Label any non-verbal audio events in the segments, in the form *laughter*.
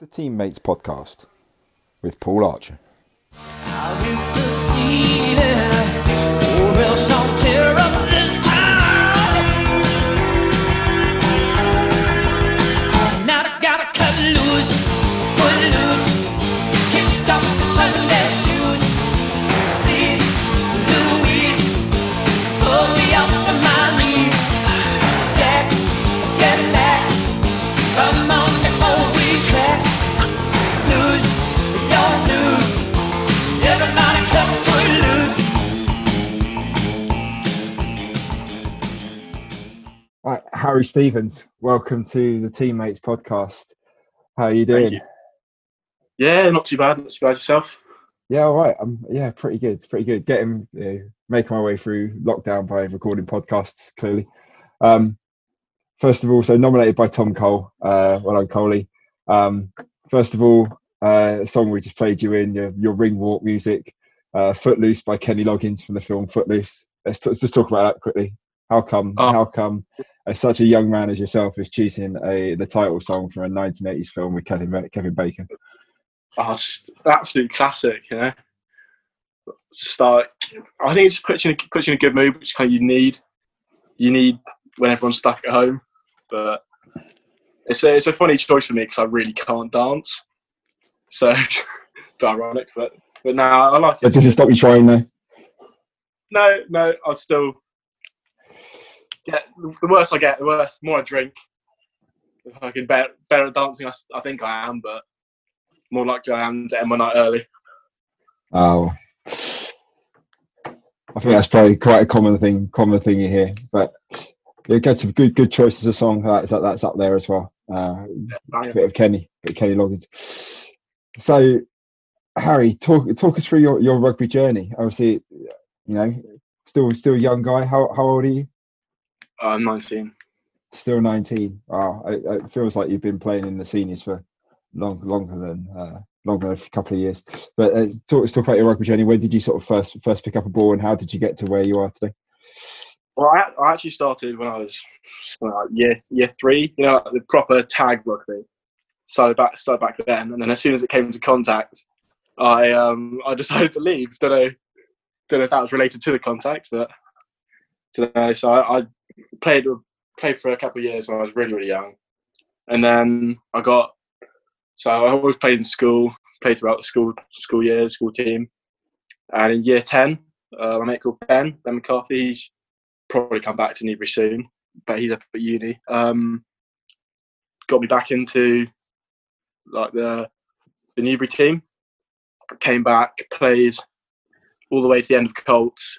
The Teammates Podcast with Paul Archer. Harry Stevens, welcome to the Teammates Podcast. How are you doing? you. Yeah, not too bad. Not too bad yourself. Yeah, all right. I'm yeah, pretty good, pretty good. Getting uh, making my way through lockdown by recording podcasts. Clearly, um, first of all, so nominated by Tom Cole. Uh, well done, Coley. Um, first of all, uh, a song we just played you in your, your ring walk music, uh, "Footloose" by Kenny Loggins from the film Footloose. Let's, t- let's just talk about that quickly. How come? Oh. How come? As such a young man as yourself is choosing a the title song from a 1980s film with Kevin Kevin Bacon. Oh, it's absolute classic, you know. Start. I think it just puts you in a, puts you in a good mood, which kind of you need. You need when everyone's stuck at home, but it's a it's a funny choice for me because I really can't dance. So, *laughs* it's ironic, but but now I like But does it stop you trying though? No, no, I'll still get the worse I get, the worse more I drink. If I can better better at dancing, I, I think I am, but more likely I am to end my night early. Oh, I think that's probably quite a common thing. Common thing you hear, but you get some good good choices of song. That's that's up there as well. Uh, a bit of Kenny, bit of Kenny Loggins. So, Harry, talk talk us through your, your rugby journey. Obviously, you know, still still a young guy. How how old are you? I'm 19. Still nineteen. Wow, it, it feels like you've been playing in the seniors for long longer than uh, longer than a couple of years. But uh, talk talk about your rugby journey. When did you sort of first first pick up a ball, and how did you get to where you are today? Well, I, I actually started when I was well, year year three. You know, like the proper tag rugby. Started back started back then, and then as soon as it came into contact, I um I decided to leave. Don't know don't know if that was related to the contact, but today so I, I played played for a couple of years when I was really really young, and then I got so I always played in school, played throughout the school school years, school team, and in year ten, uh, my mate called Ben Ben McCarthy. He's probably come back to Newbury soon, but he's up at uni. Um, got me back into like the the Newbury team. Came back, played all the way to the end of Colts,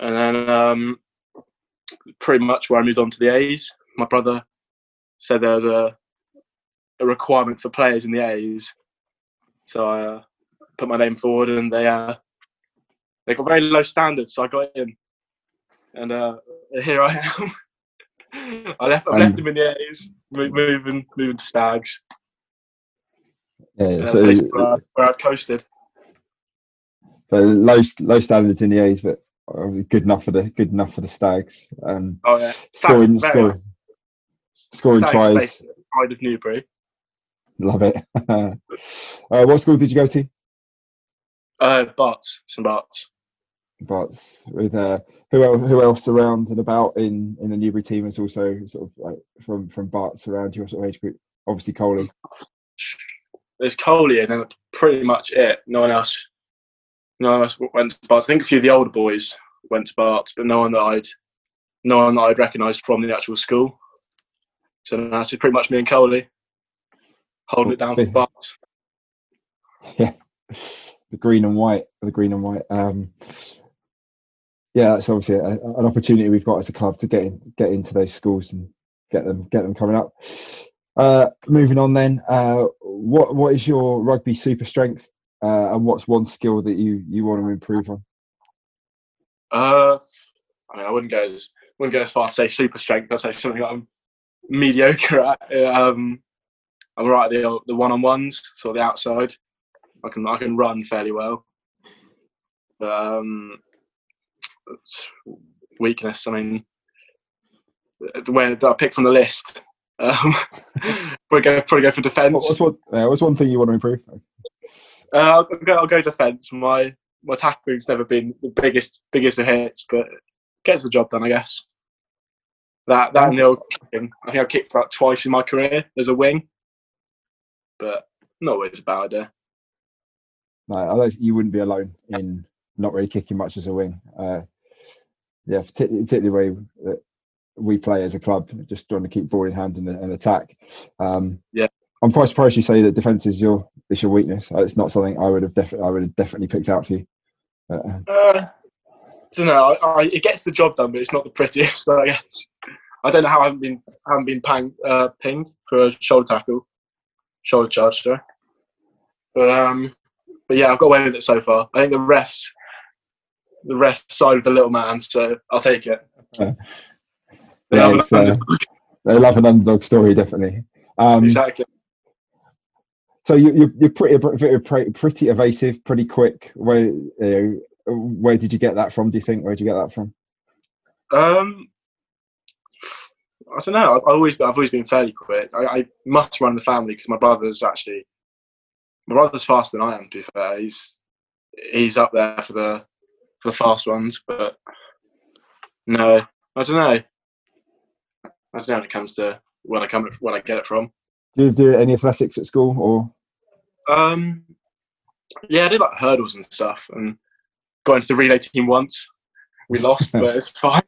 and then um, pretty much where I moved on to the A's. My brother said there was a a requirement for players in the A's, so I uh, put my name forward, and they uh, they got very low standards, so I got in, and uh, here I am. *laughs* I left, I left him in the A's, moving moving to Stags. Yeah, And so, where, I- where I've coasted. so low low standards in the A's, but uh, good enough for the good enough for the Stags. Um, Oh yeah, scoring Stags, scoring scoring tries. Pride of Newbury. Love it. *laughs* uh, what school did you go to? Uh, Barts, some Barts. Barts with uh, who else, who else around and about in, in the Newbury team is also sort of like from from Bart's around your sort of age group. Obviously Coley. There's Coley, and then pretty much it. No one else. No one else went to Barts. I think a few of the older boys went to Barts, but no one that I'd, no one that I'd recognised from the actual school. So that's just pretty much me and Coley holding it down for Barts. *laughs* Yeah, the green and white, the green and white. Um, yeah, that's obviously a, an opportunity we've got as a club to get in, get into those schools and get them get them coming up. Uh, moving on then, uh, what what is your rugby super strength, uh, and what's one skill that you you want to improve on? Uh, I mean, I wouldn't go as wouldn't go as far as say super strength. I'd say something that I'm mediocre at. Um, I'm right at the the one on ones, sort of the outside. I can I can run fairly well. Um, weakness. I mean, the way that I pick from the list, Um, *laughs* probably go probably go for defence. What's one? Uh, what's one thing you want to improve? Uh, I'll go, I'll go defence. My my tackling's never been the biggest biggest of hits, but gets the job done, I guess. That that and the old kicking. I think I've kicked about twice in my career as a wing, but not always a bad idea. No, I don't, you wouldn't be alone in not really kicking much as a wing. Uh, yeah, particularly, particularly the way that we play as a club, just trying to keep ball in hand and, and attack. Um, Yeah. I'm quite surprised you say that defence is your is your weakness. Uh, It's not something I would have definitely I would have definitely picked out for you. Uh, Uh, don't know. I, I, it gets the job done, but it's not the prettiest. *laughs* I guess. I don't know how I haven't been haven't been pang, uh, pinged for a shoulder tackle, shoulder charge, sorry. But um, but yeah, I've got away with it so far. I think the refs, the refs side of the little man, so I'll take it. Yeah, They have an uh, they love an underdog story, definitely. Um, exactly. So you, you're you're pretty pretty evasive, pretty quick. Where you know, where did you get that from? Do you think? Where did you get that from? Um, I don't know. I've always I've always been fairly quick. I, I must run the family because my brother's actually my brother's faster than I am. To be fair, he's he's up there for the for the fast ones. But no, I don't know. I don't know when it comes to when I come when I get it from. Do you do any athletics at school or? Um, yeah, I did like hurdles and stuff, and got into the relay team once. We lost, but it's *laughs* fine.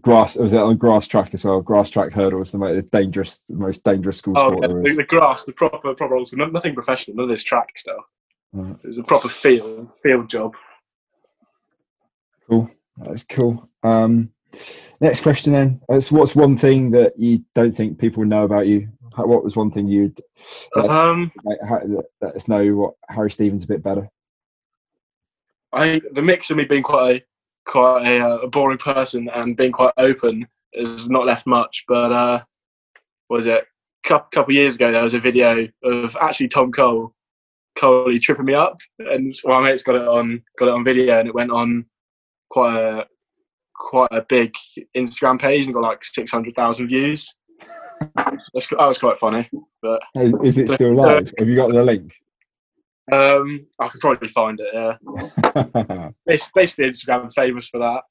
grass was it on grass track as well? Grass track hurdle is the most dangerous, the most dangerous school Oh, sport yeah, the, the grass, the proper proper rules, no- nothing professional, none of this track stuff. Right. It was a proper field field job. Cool, that's cool. Um, next question then. It's, what's one thing that you don't think people know about you? What was one thing you'd Yeah. Um, let us know what Harry Stevens a bit better? I the mix of me being quite a quite a, uh, a boring person and being quite open has not left much. But uh, what was it a couple, couple years ago? There was a video of actually Tom Cole Coley tripping me up, and my mate's got it on got it on video, and it went on quite a quite a big Instagram page and got like six hundred thousand views. That's, that was quite funny. But Is, is it still live? *laughs* Have you got the link? um, I can probably find it. Yeah, *laughs* Bas- basically Instagram famous for that.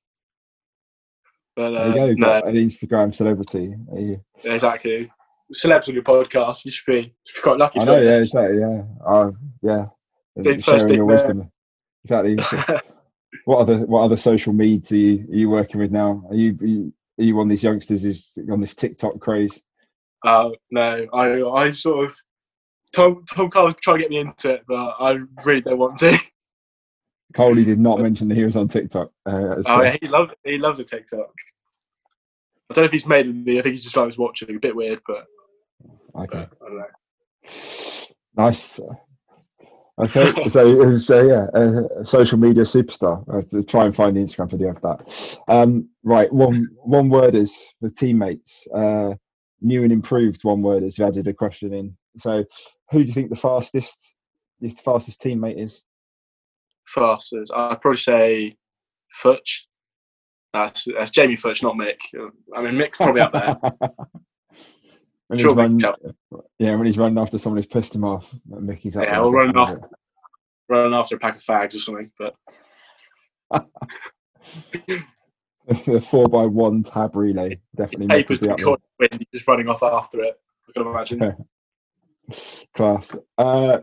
But there uh, you go. no, an Instagram celebrity. There you- exactly. Celebs on your podcast. You should be, you should be quite lucky. I know, yeah, exactly, yeah. Uh, yeah. Big first Sharing your wisdom. Exactly. *laughs* What other what other social medias are you are you working with now? Are you are you, are you on these youngsters who's on this TikTok craze? Uh, no, I I sort of Tom Tom Cole trying to get me into it, but I really don't want to. *laughs* Coley did not mention that he was on TikTok. Uh, so- Oh, yeah, he loves he loves a TikTok. I don't know if he's made me. I think he just likes watching. A bit weird, but, okay. but I don't know. Nice. Okay, *laughs* so so yeah, a social media superstar. I have to try and find the Instagram video of that. Um, right, one one word is for teammates. Uh, new and improved one word is. You added a question in. So, who do you think the fastest, the fastest teammate is? Fastest, I'd probably say Futch. That's that's Jamie Futch, not Mick. I mean, Mick's probably up there. *laughs* when Sure, run, yeah, when he's running after someone who's pissed him off, Mickey's up. Yeah, there, running definitely. running after a pack of fags or something. But *laughs* the *laughs* four by one tab relay definitely papers be up been caught in the wind, he's just running off after it. I can imagine. *laughs* Class. Uh,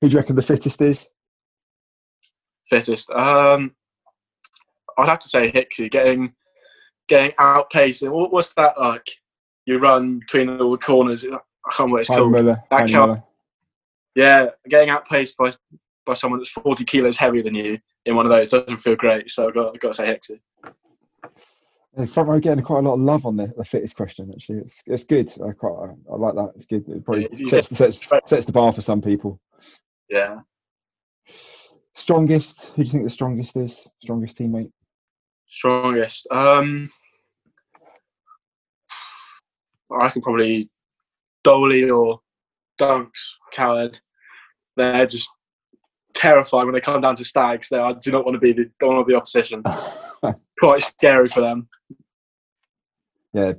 who do you reckon the fittest is? Fittest. Um, I'd have to say Hicksy getting getting outpaced. And what, what's that like? You run between all the corners. I can't remember what it's called. Muller. That Heine count- Yeah, getting outpaced by by someone that's forty kilos heavier than you in one of those doesn't feel great. So I've got, I've got to say Hicksy. Front row getting quite a lot of love on the, the fittest question. Actually, it's it's good. I quite I like that. It's good. It probably Yeah, sets, sets sets the bar for some people. Yeah. Strongest. Who do you think the strongest is? Strongest teammate. Strongest. Um, I can probably Dolly or Dunks, Coward. They're just terrified when they come down to stags. They I do not want to be the don't want to be the opposition. *laughs* *laughs* Quite scary for them. yeah,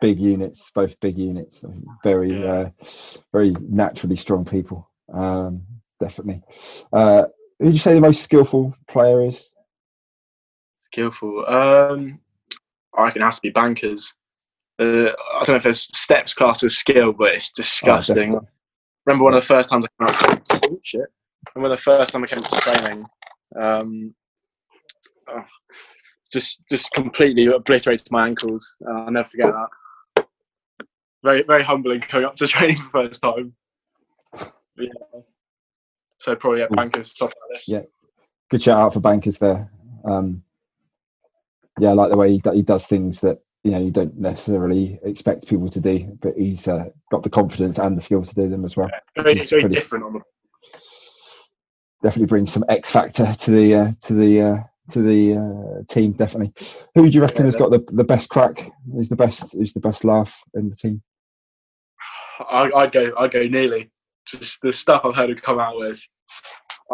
big units, both big units, very uh, very naturally strong people. Um, definitely. Uh, who would you say the most skillful player is? Skillful. Um, I reckon it has to be bankers. Uh, I don't know if there's steps class as skill, but it's disgusting. definitely. Remember one of the first times I came out. Oh shit! Remember the first time I came to training. Um, oh, just just completely obliterated my ankles. Uh, I'll never forget that. Very very humbling going up to training for the first time. Yeah. So probably yeah, bankers top of list. Yeah. Good shout out for bankers there. Um, yeah, I like the way he, he does things that you know you don't necessarily expect people to do, but he's uh, got the confidence and the skill to do them as well. Very, It's very pretty- different on the Definitely brings some X factor to the uh, to the uh, to the uh, team. Definitely. Who do you reckon Yeah, has got the, the best crack? Is the best? is the best laugh in the team? I, I'd go. I'd go Neely. Just the stuff I've heard him come out with.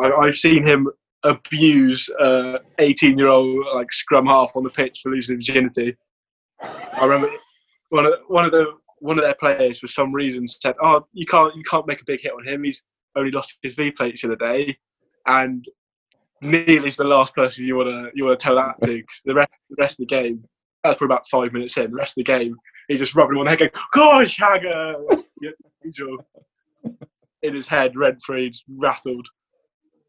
I, I've seen him abuse a 18 year old like scrum half on the pitch for losing virginity. I remember one of one of the one of their players for some reason said, "Oh, you can't you can't make a big hit on him. He's only lost his V plates the other day." And Neely's the last person you want to you want to tell that to because the rest the rest of the game. That's probably about five minutes in. The rest of the game, he's just rubbing him on the head, going, "Gosh, Hagger!" *laughs* In his head, just rattled.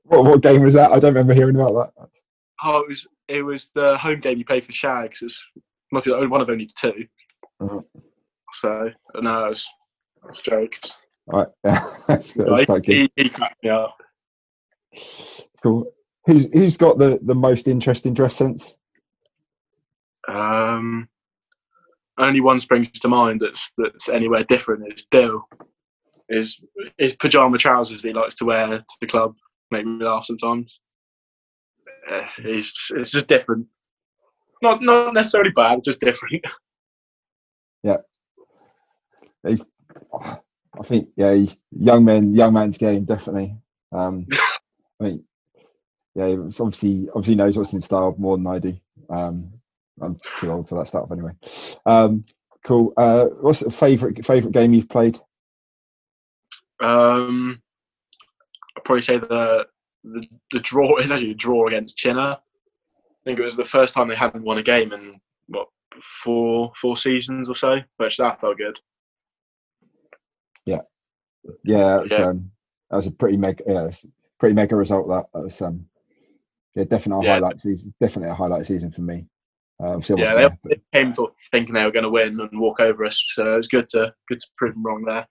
What, what game was that? I don't remember hearing about that. Oh, it was it was the home game you played for Shags. It's must be one of only 2 Mhm. So no, it was, it was jokes. All right, yeah, *laughs* that's, that's good. he, he cracked me up. Cool. Who's who's got the, the most interesting dress sense? Um, only one springs to mind that's that's anywhere different is Dill. His his pajama trousers he likes to wear to the club make me laugh sometimes. Uh, he's it's just different. Not not necessarily bad, just different. *laughs* Yeah. He's, I think yeah, young men, young man's game definitely. Um, *laughs* I mean, yeah, it's obviously obviously knows what's in style more than I do. Um, I'm too old for that stuff anyway. Um, cool. Uh, what's the favorite favorite game you've played? Um, I'd probably say the, the the draw *laughs* is actually a draw against Chinnor. I think it was the first time they hadn't won a game in what four four seasons or so, which that felt good. Yeah, it's, Yeah. Um, that was a pretty mega, yeah, pretty mega result. That, that was um, yeah, definitely a Yeah. highlight season. Definitely a highlight season for me. Uh, obviously I Yeah, they, there, they came thought, thinking they were going to win and walk over us, so it was good to good to prove them wrong there.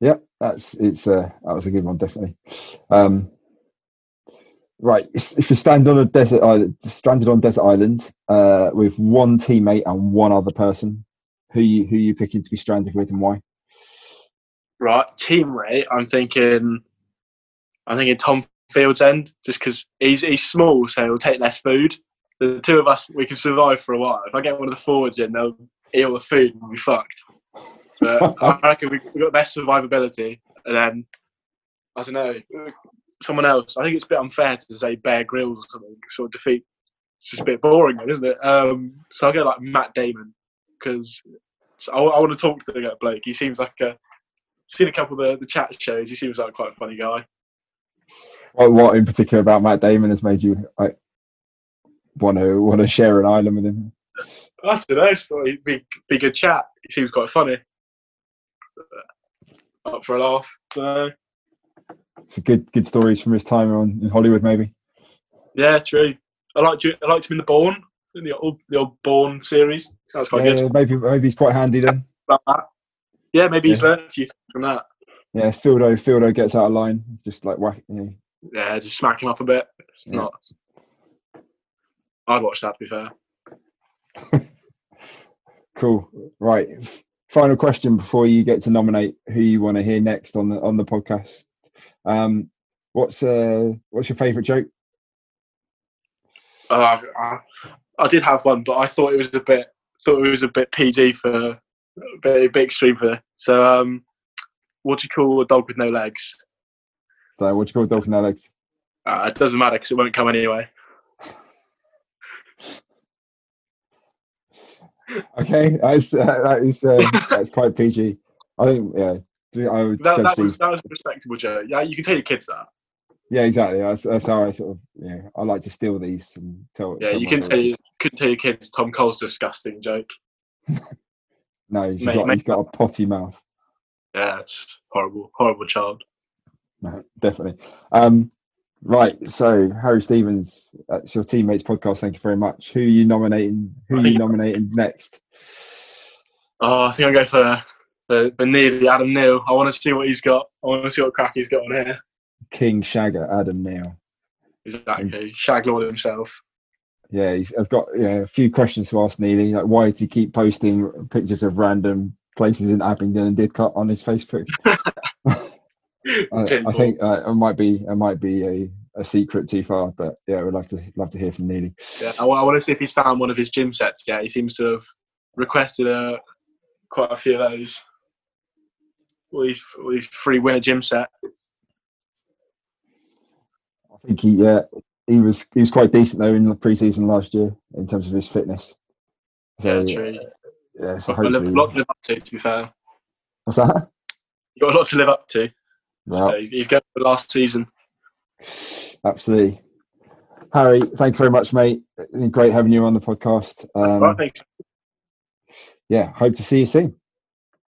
Yeah, that's it's uh, that was a good one, definitely. Um, right, if you stand on a desert island, stranded on desert island, uh, with one teammate and one other person, who you who you picking to be stranded with and why? Right, team rate. I'm thinking, I'm thinking Tom Fieldsend just because he's he's small, so he'll take less food. The two of us, we can survive for a while. If I get one of the forwards in, they'll eat all the food and we'll be fucked. But *laughs* I reckon we we got best survivability, and then I don't know someone else. I think it's a bit unfair to say Bear Grylls or something. Sort of defeat. It's just a bit boring, isn't it? Um, so I'll go like Matt Damon because I, I want to talk to the bloke. He seems like a seen a couple of the, the chat shows. He seems like quite a funny guy. What, what in particular about Matt Damon has made you like want to want to share an island with him? I don't know. I just thought he'd be, be good chat. He seems quite funny. Uh, up for a laugh. So, a good good stories from his time on in Hollywood, maybe. yeah, true. I liked you. I liked him in the Bourne, in the old the old Bourne series. That was quite Yeah, good. maybe maybe he's quite handy then. Yeah, maybe he's Yeah. learned a few things from that. Yeah, Fieldo Fieldo gets out of line, just like whack. You know, Yeah, just smack him up a bit. It's Yeah. not. I'd watch that. To be fair. *laughs* Cool. Right. Final question before you get to nominate who you want to hear next on the on the podcast. Um, what's uh what's your favourite joke? Uh, I, I did have one, but I thought it was a bit thought it was a bit PG for a bit, a bit extreme for. So, um, what do you call a dog with no legs? So what you call dolphin Alex? Uh, it doesn't matter because it won't come anyway. Okay, that's uh, that is uh, that's quite PG. I think yeah. I would That, that was that was a respectable joke. Yeah, you can tell your kids that. Yeah, exactly. That's, that's how I sort of yeah. I like to steal these and tell. Yeah, tell you can tell you could tell your kids Tom Cole's disgusting joke. *laughs* No, he's Mate, got mate. he's got a potty mouth. Yeah, it's horrible, horrible child. No, definitely. Um, right. So Harry Stevens, that's your teammates podcast. Thank you very much. Who are you nominating? Who are you nominating next? Oh, I think I'll go for the the Neely Adam Neal. I want to see what he's got. I want to see what crack he's got on here. King Shagger, Adam Neal. Exactly, Shag Lord himself. Yeah, he's, I've got yeah, a few questions to ask Neely. Like, why did he keep posting pictures of random places in Abingdon and Didcot on his Facebook? *laughs* I, I think uh, it might be it might be a, a secret too far, but yeah, we'd love to love to hear from Neely. Yeah, I, I want to see if he's found one of his gym sets. Yeah, he seems to have requested a, quite a few of those. All these, all these free winner gym set. I think he yeah he was he was quite decent though in the preseason last year in terms of his fitness. So Yeah, true. yeah, so Got a lot to live up to. To be fair, what's that? you got a lot to live up to. Well, So he's- going for last season. absolutely. Harry, thank you very much, mate. Great having you on the podcast. Um, thanks. yeah, hope to see you soon.